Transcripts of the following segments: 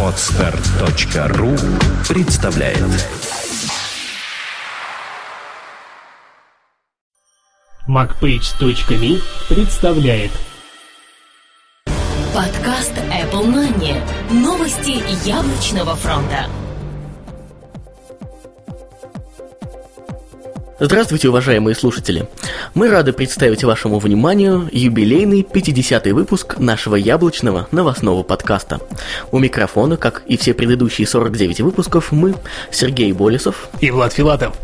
Отстар.ру представляет MacPage.me представляет Подкаст Apple Money. Новости яблочного фронта. Здравствуйте, уважаемые слушатели! Мы рады представить вашему вниманию юбилейный 50-й выпуск нашего яблочного новостного подкаста. У микрофона, как и все предыдущие 49 выпусков, мы, Сергей Болесов и Влад Филатов.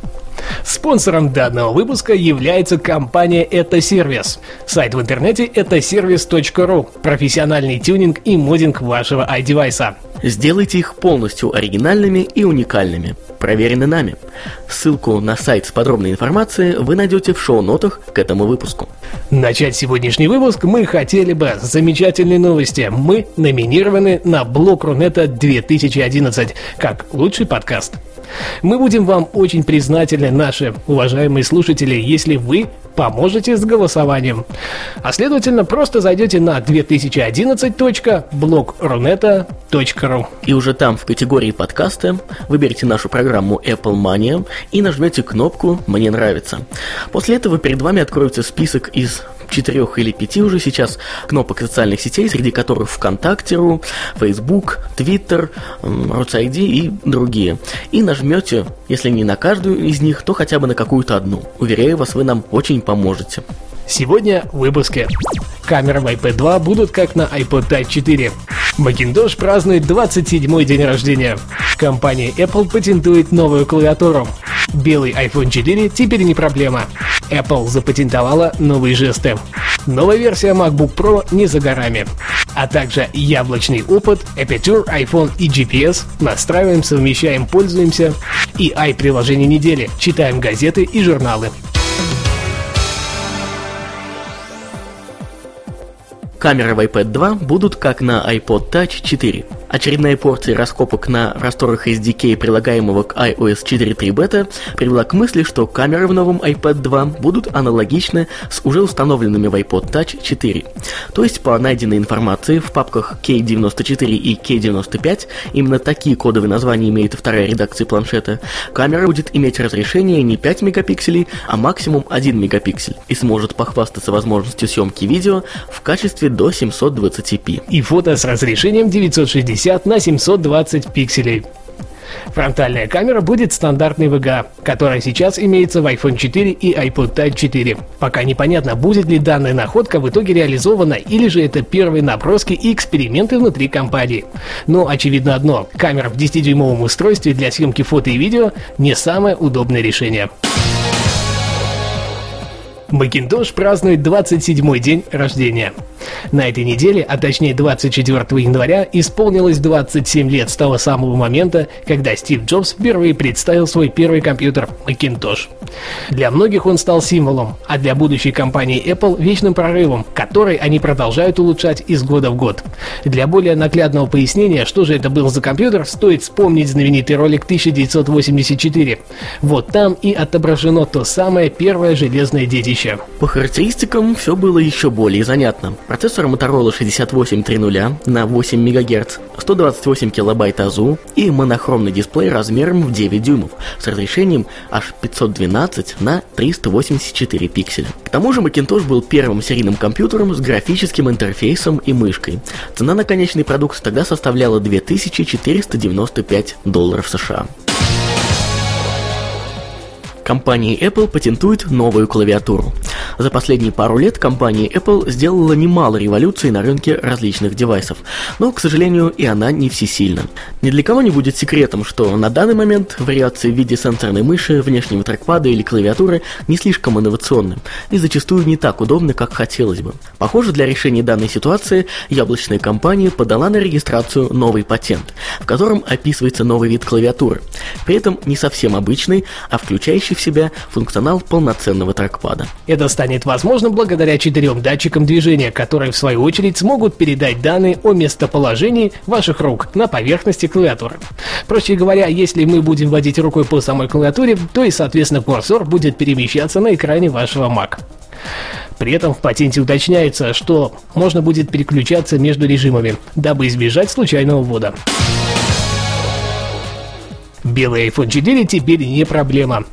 Спонсором данного выпуска является компания «Это сервис». Сайт в интернете это сервис.ру. Профессиональный тюнинг и модинг вашего iDevice. Сделайте их полностью оригинальными и уникальными. Проверены нами. Ссылку на сайт с подробной информацией вы найдете в шоу-нотах к этому выпуску. Начать сегодняшний выпуск мы хотели бы с замечательной новости. Мы номинированы на блок Рунета 2011 как лучший подкаст. Мы будем вам очень признательны, наши уважаемые слушатели, если вы поможете с голосованием. А следовательно, просто зайдете на 2011.blogruneta.ru И уже там в категории подкаста выберите нашу программу Apple Mania и нажмете кнопку «Мне нравится». После этого перед вами откроется список из четырех или пяти уже сейчас кнопок социальных сетей, среди которых ВКонтакте.ру, Facebook, Twitter, RootID и другие. И нажмете, если не на каждую из них, то хотя бы на какую-то одну. Уверяю вас, вы нам очень поможете. Сегодня в выпуске. Камеры в iPad 2 будут как на iPod Touch 4. Macintosh празднует 27-й день рождения. Компания Apple патентует новую клавиатуру. Белый iPhone 4 теперь не проблема. Apple запатентовала новые жесты. Новая версия MacBook Pro не за горами. А также яблочный опыт, Aperture, iPhone и GPS. Настраиваем, совмещаем, пользуемся. И i-приложение недели. Читаем газеты и журналы. Камеры в iPad 2 будут как на iPod Touch 4. Очередная порция раскопок на расторах SDK, прилагаемого к iOS 4.3 бета, привела к мысли, что камеры в новом iPad 2 будут аналогичны с уже установленными в iPod Touch 4. То есть, по найденной информации, в папках K94 и K95, именно такие кодовые названия имеет вторая редакция планшета, камера будет иметь разрешение не 5 мегапикселей, а максимум 1 мегапиксель и сможет похвастаться возможностью съемки видео в качестве до 720p. И фото с разрешением 960 750 на 720 пикселей. Фронтальная камера будет стандартной VGA, которая сейчас имеется в iPhone 4 и iPod Touch 4. Пока непонятно, будет ли данная находка в итоге реализована или же это первые наброски и эксперименты внутри компании. Но очевидно одно, камера в 10-дюймовом устройстве для съемки фото и видео не самое удобное решение. Macintosh празднует 27-й день рождения. На этой неделе, а точнее 24 января, исполнилось 27 лет с того самого момента, когда Стив Джобс впервые представил свой первый компьютер Macintosh. Для многих он стал символом, а для будущей компании Apple вечным прорывом, который они продолжают улучшать из года в год. Для более наглядного пояснения, что же это был за компьютер, стоит вспомнить знаменитый ролик 1984. Вот там и отображено то самое первое железное детище. По характеристикам все было еще более занятно. Процессор Motorola 6830 на 8 МГц, 128 килобайт АЗУ и монохромный дисплей размером в 9 дюймов с разрешением аж 512 на 384 пикселя. К тому же Macintosh был первым серийным компьютером с графическим интерфейсом и мышкой. Цена на конечный продукт тогда составляла 2495 долларов США. Компания Apple патентует новую клавиатуру. За последние пару лет компания Apple сделала немало революций на рынке различных девайсов, но, к сожалению, и она не всесильна. Ни для кого не будет секретом, что на данный момент вариации в виде сенсорной мыши, внешнего трекпада или клавиатуры не слишком инновационны и зачастую не так удобны, как хотелось бы. Похоже, для решения данной ситуации яблочная компания подала на регистрацию новый патент, в котором описывается новый вид клавиатуры, при этом не совсем обычный, а включающий себя функционал полноценного трекпада. Это станет возможным благодаря четырем датчикам движения, которые в свою очередь смогут передать данные о местоположении ваших рук на поверхности клавиатуры. Проще говоря, если мы будем водить рукой по самой клавиатуре, то и соответственно курсор будет перемещаться на экране вашего Mac. При этом в патенте уточняется, что можно будет переключаться между режимами, дабы избежать случайного ввода. Белый iPhone 4 теперь не проблема.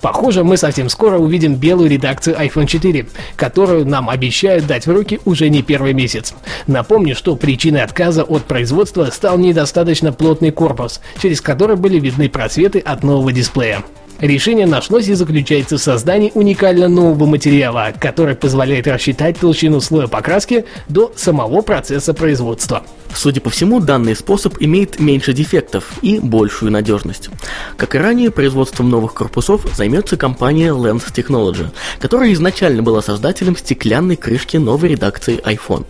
Похоже, мы совсем скоро увидим белую редакцию iPhone 4, которую нам обещают дать в руки уже не первый месяц. Напомню, что причиной отказа от производства стал недостаточно плотный корпус, через который были видны просветы от нового дисплея. Решение нашлось и заключается в создании уникально нового материала, который позволяет рассчитать толщину слоя покраски до самого процесса производства. Судя по всему, данный способ имеет меньше дефектов и большую надежность. Как и ранее, производством новых корпусов займется компания Lens Technology, которая изначально была создателем стеклянной крышки новой редакции iPhone.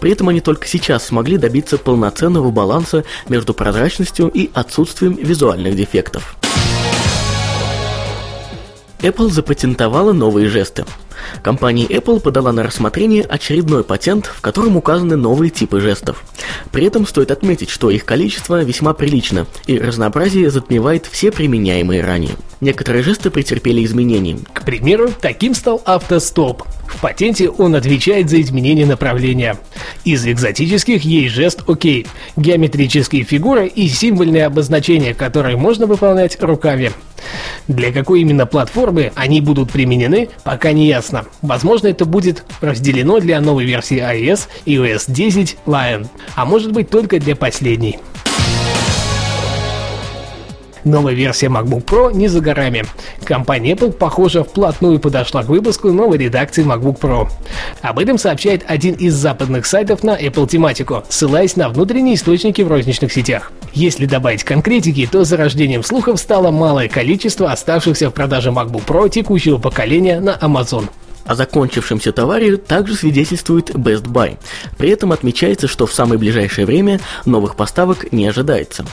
При этом они только сейчас смогли добиться полноценного баланса между прозрачностью и отсутствием визуальных дефектов. Apple запатентовала новые жесты. Компания Apple подала на рассмотрение очередной патент, в котором указаны новые типы жестов. При этом стоит отметить, что их количество весьма прилично, и разнообразие затмевает все применяемые ранее. Некоторые жесты претерпели изменения. К примеру, таким стал автостоп. В патенте он отвечает за изменение направления. Из экзотических есть жест «Ок», геометрические фигуры и символьные обозначения, которые можно выполнять руками. Для какой именно платформы они будут применены, пока не ясно. Возможно, это будет разделено для новой версии iOS и iOS 10 Lion, а может быть только для последней. Новая версия MacBook Pro не за горами. Компания Apple, похоже, вплотную подошла к выпуску новой редакции MacBook Pro. Об этом сообщает один из западных сайтов на Apple тематику, ссылаясь на внутренние источники в розничных сетях. Если добавить конкретики, то зарождением слухов стало малое количество оставшихся в продаже MacBook Pro текущего поколения на Amazon. О закончившемся товаре также свидетельствует Best Buy. При этом отмечается, что в самое ближайшее время новых поставок не ожидается.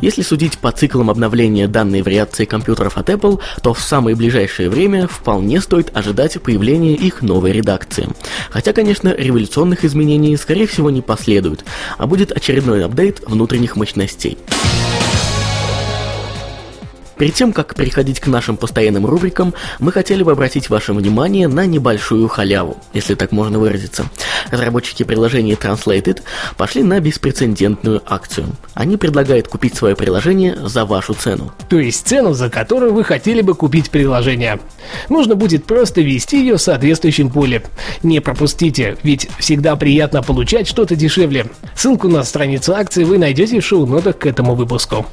Если судить по циклам обновления данной вариации компьютеров от Apple, то в самое ближайшее время вполне стоит ожидать появления их новой редакции. Хотя, конечно, революционных изменений скорее всего не последует, а будет очередной апдейт внутренних мощностей. Перед тем, как переходить к нашим постоянным рубрикам, мы хотели бы обратить ваше внимание на небольшую халяву, если так можно выразиться. Разработчики приложения Translated пошли на беспрецедентную акцию. Они предлагают купить свое приложение за вашу цену. То есть цену, за которую вы хотели бы купить приложение. Нужно будет просто ввести ее в соответствующем поле. Не пропустите, ведь всегда приятно получать что-то дешевле. Ссылку на страницу акции вы найдете в шоу-нотах к этому выпуску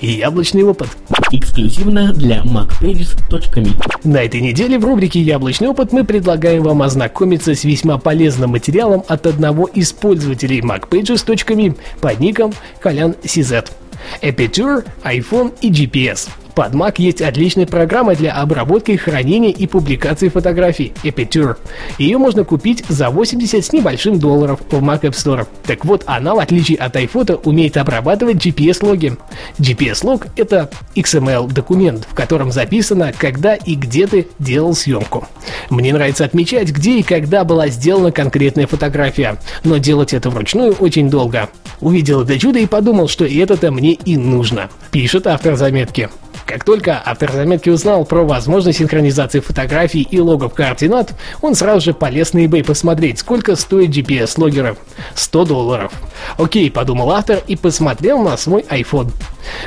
и яблочный опыт. Эксклюзивно для macpages.me На этой неделе в рубрике «Яблочный опыт» мы предлагаем вам ознакомиться с весьма полезным материалом от одного из пользователей macpages.me под ником Колян Сизет. Epiture, iPhone и GPS. Под Mac есть отличная программа для обработки, хранения и публикации фотографий Epiture. Ее можно купить за 80 с небольшим долларов в Mac App Store. Так вот, она, в отличие от iPhoto, умеет обрабатывать GPS-логи. GPS-лог — это XML-документ, в котором записано, когда и где ты делал съемку. Мне нравится отмечать, где и когда была сделана конкретная фотография, но делать это вручную очень долго. Увидел это чудо и подумал, что это-то мне и нужно, пишет автор заметки. Как только автор заметки узнал про возможность синхронизации фотографий и логов координат, он сразу же полез на eBay посмотреть, сколько стоит GPS-логеры. 100 долларов. Окей, подумал автор и посмотрел на свой iPhone.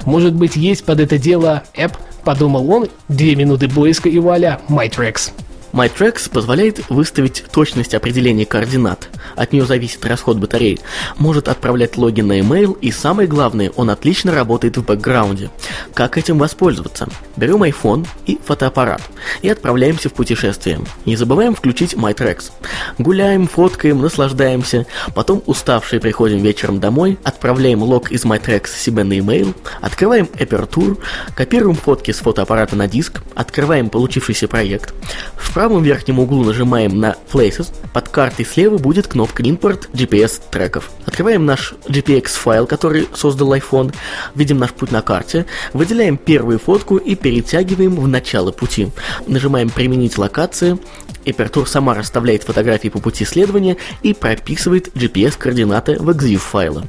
Может быть есть под это дело app, подумал он, две минуты поиска и вуаля, MyTracks. MyTracks позволяет выставить точность определения координат. От нее зависит расход батареи. Может отправлять логи на email и самое главное, он отлично работает в бэкграунде. Как этим воспользоваться? Берем iPhone и фотоаппарат и отправляемся в путешествие. Не забываем включить MyTracks. Гуляем, фоткаем, наслаждаемся. Потом уставшие приходим вечером домой, отправляем лог из MyTracks себе на email, открываем Aperture, копируем фотки с фотоаппарата на диск, открываем получившийся проект. В правом верхнем углу нажимаем на Places, под картой слева будет кнопка импорт GPS треков. Открываем наш GPX файл, который создал iPhone, видим наш путь на карте, выделяем первую фотку и перетягиваем в начало пути. Нажимаем применить локации, Aperture сама расставляет фотографии по пути следования и прописывает GPS-координаты в EXIF файла.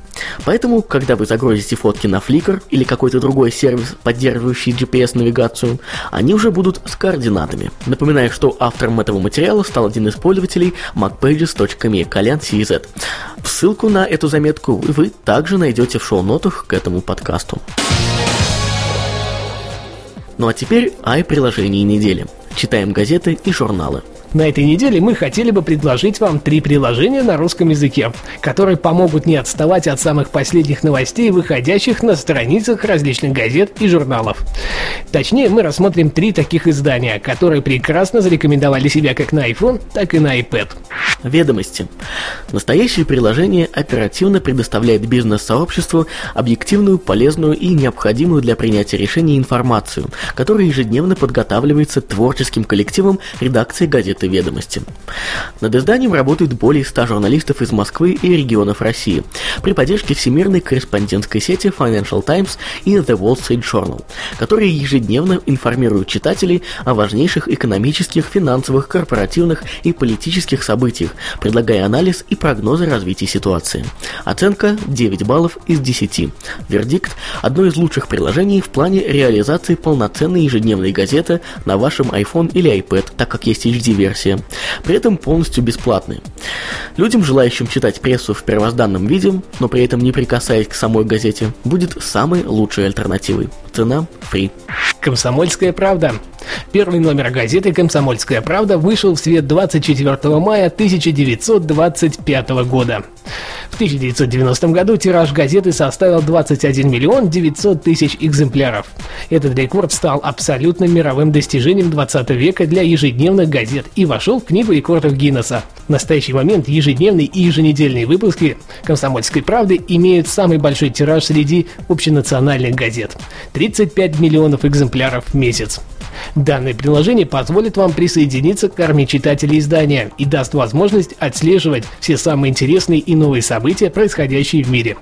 Поэтому, когда вы загрузите фотки на Flickr или какой-то другой сервис, поддерживающий GPS-навигацию, они уже будут с координатами. Напоминаю, что автором этого материала стал один из пользователей macpages.me, Колян CZ. Ссылку на эту заметку вы также найдете в шоу-нотах к этому подкасту. Ну а теперь ай приложений недели. Читаем газеты и журналы. На этой неделе мы хотели бы предложить вам три приложения на русском языке, которые помогут не отставать от самых последних новостей, выходящих на страницах различных газет и журналов. Точнее, мы рассмотрим три таких издания, которые прекрасно зарекомендовали себя как на iPhone, так и на iPad. Ведомости. Настоящее приложение оперативно предоставляет бизнес-сообществу объективную, полезную и необходимую для принятия решений информацию, которая ежедневно подготавливается творческим коллективом редакции газеты «Ведомости». Над изданием работают более 100 журналистов из Москвы и регионов России при поддержке всемирной корреспондентской сети Financial Times и The Wall Street Journal, которые ежедневно информируют читателей о важнейших экономических, финансовых, корпоративных и политических событиях, предлагая анализ и прогнозы развития ситуации. Оценка 9 баллов из 10. Вердикт – одно из лучших приложений в плане реализации полноценной ежедневной газеты на вашем iPhone или iPad, так как есть HD-версия версия, при этом полностью бесплатные. Людям, желающим читать прессу в первозданном виде, но при этом не прикасаясь к самой газете, будет самой лучшей альтернативой. Цена – free. Комсомольская правда. Первый номер газеты «Комсомольская правда» вышел в свет 24 мая 1925 года. В 1990 году тираж газеты составил 21 миллион 900 тысяч экземпляров. Этот рекорд стал абсолютным мировым достижением 20 века для ежедневных газет и вошел в книгу рекордов Гиннесса. Настоящий момент ежедневные и еженедельные выпуски «Комсомольской правды» имеют самый большой тираж среди общенациональных газет – 35 миллионов экземпляров в месяц. Данное приложение позволит вам присоединиться к армии читателей издания и даст возможность отслеживать все самые интересные и новые события, происходящие в мире.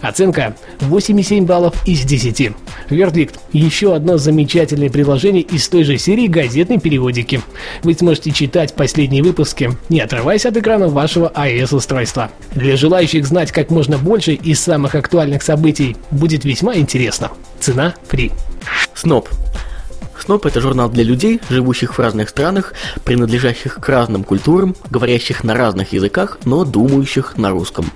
Оценка 8,7 баллов из 10. Вердикт. Еще одно замечательное приложение из той же серии газетной переводики. Вы сможете читать последние выпуски, не отрываясь от экрана вашего iOS-устройства. Для желающих знать как можно больше из самых актуальных событий будет весьма интересно. Цена free. Сноп. Сноп – это журнал для людей, живущих в разных странах, принадлежащих к разным культурам, говорящих на разных языках, но думающих на русском.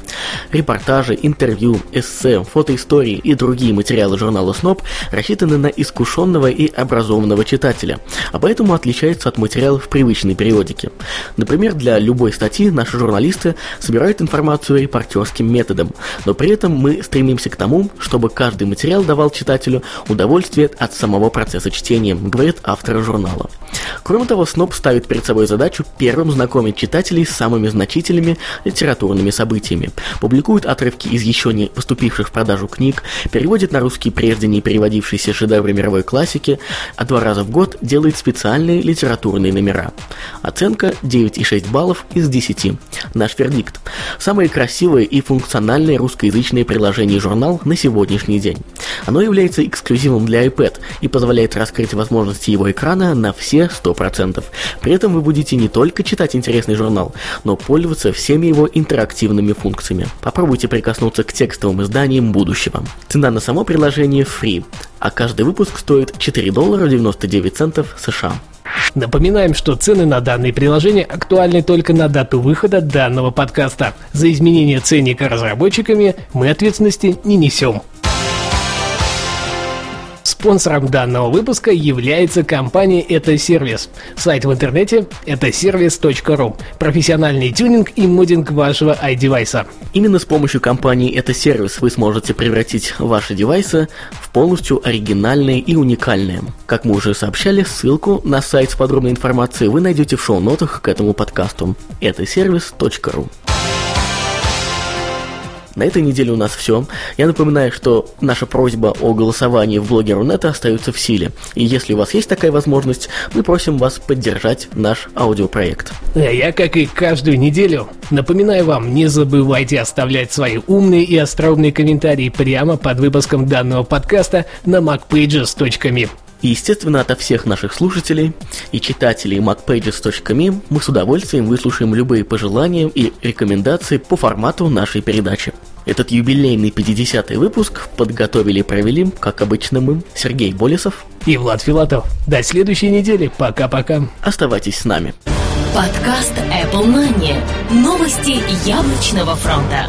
Репортажи, интервью, эссе, фотоистории и другие материалы журнала Сноп рассчитаны на искушенного и образованного читателя, а поэтому отличаются от материалов привычной периодики. Например, для любой статьи наши журналисты собирают информацию репортерским методом, но при этом мы стремимся к тому, чтобы каждый материал давал читателю удовольствие от самого процесса чтения, говорит автор журнала. Кроме того, Сноб ставит перед собой задачу первым знакомить читателей с самыми значительными литературными событиями, публикует отрывки из еще не поступивших в продажу книг, переводит на русский прежде не переводившиеся шедевры мировой классики, а два раза в год делает специальные литературные номера. Оценка 9,6 баллов из 10. Наш вердикт. Самое красивое и функциональное русскоязычное приложение журнал на сегодняшний день. Оно является эксклюзивом для iPad и позволяет раскрыть возможности его экрана на все 100%. При этом вы будете не только читать интересный журнал, но пользоваться всеми его интерактивными функциями. Попробуйте прикоснуться к текстовым изданиям будущего. Цена на само приложение free, а каждый выпуск стоит 4 доллара 99 центов США. Напоминаем, что цены на данные приложения актуальны только на дату выхода данного подкаста. За изменение ценника разработчиками мы ответственности не несем. Спонсором данного выпуска является компания «Это сервис». Сайт в интернете – это сервис.ру. Профессиональный тюнинг и модинг вашего iDevice. Именно с помощью компании «Это сервис» вы сможете превратить ваши девайсы в полностью оригинальные и уникальные. Как мы уже сообщали, ссылку на сайт с подробной информацией вы найдете в шоу-нотах к этому подкасту. Это сервис.ру. На этой неделе у нас все. Я напоминаю, что наша просьба о голосовании в блоге Рунета остается в силе. И если у вас есть такая возможность, мы просим вас поддержать наш аудиопроект. А я, как и каждую неделю, напоминаю вам, не забывайте оставлять свои умные и остроумные комментарии прямо под выпуском данного подкаста на macpages.me. И, естественно, ото всех наших слушателей и читателей macpages.me мы с удовольствием выслушаем любые пожелания и рекомендации по формату нашей передачи. Этот юбилейный 50-й выпуск подготовили и провели, как обычно мы, Сергей Болесов и Влад Филатов. До следующей недели. Пока-пока. Оставайтесь с нами. Подкаст Apple Money. Новости яблочного фронта.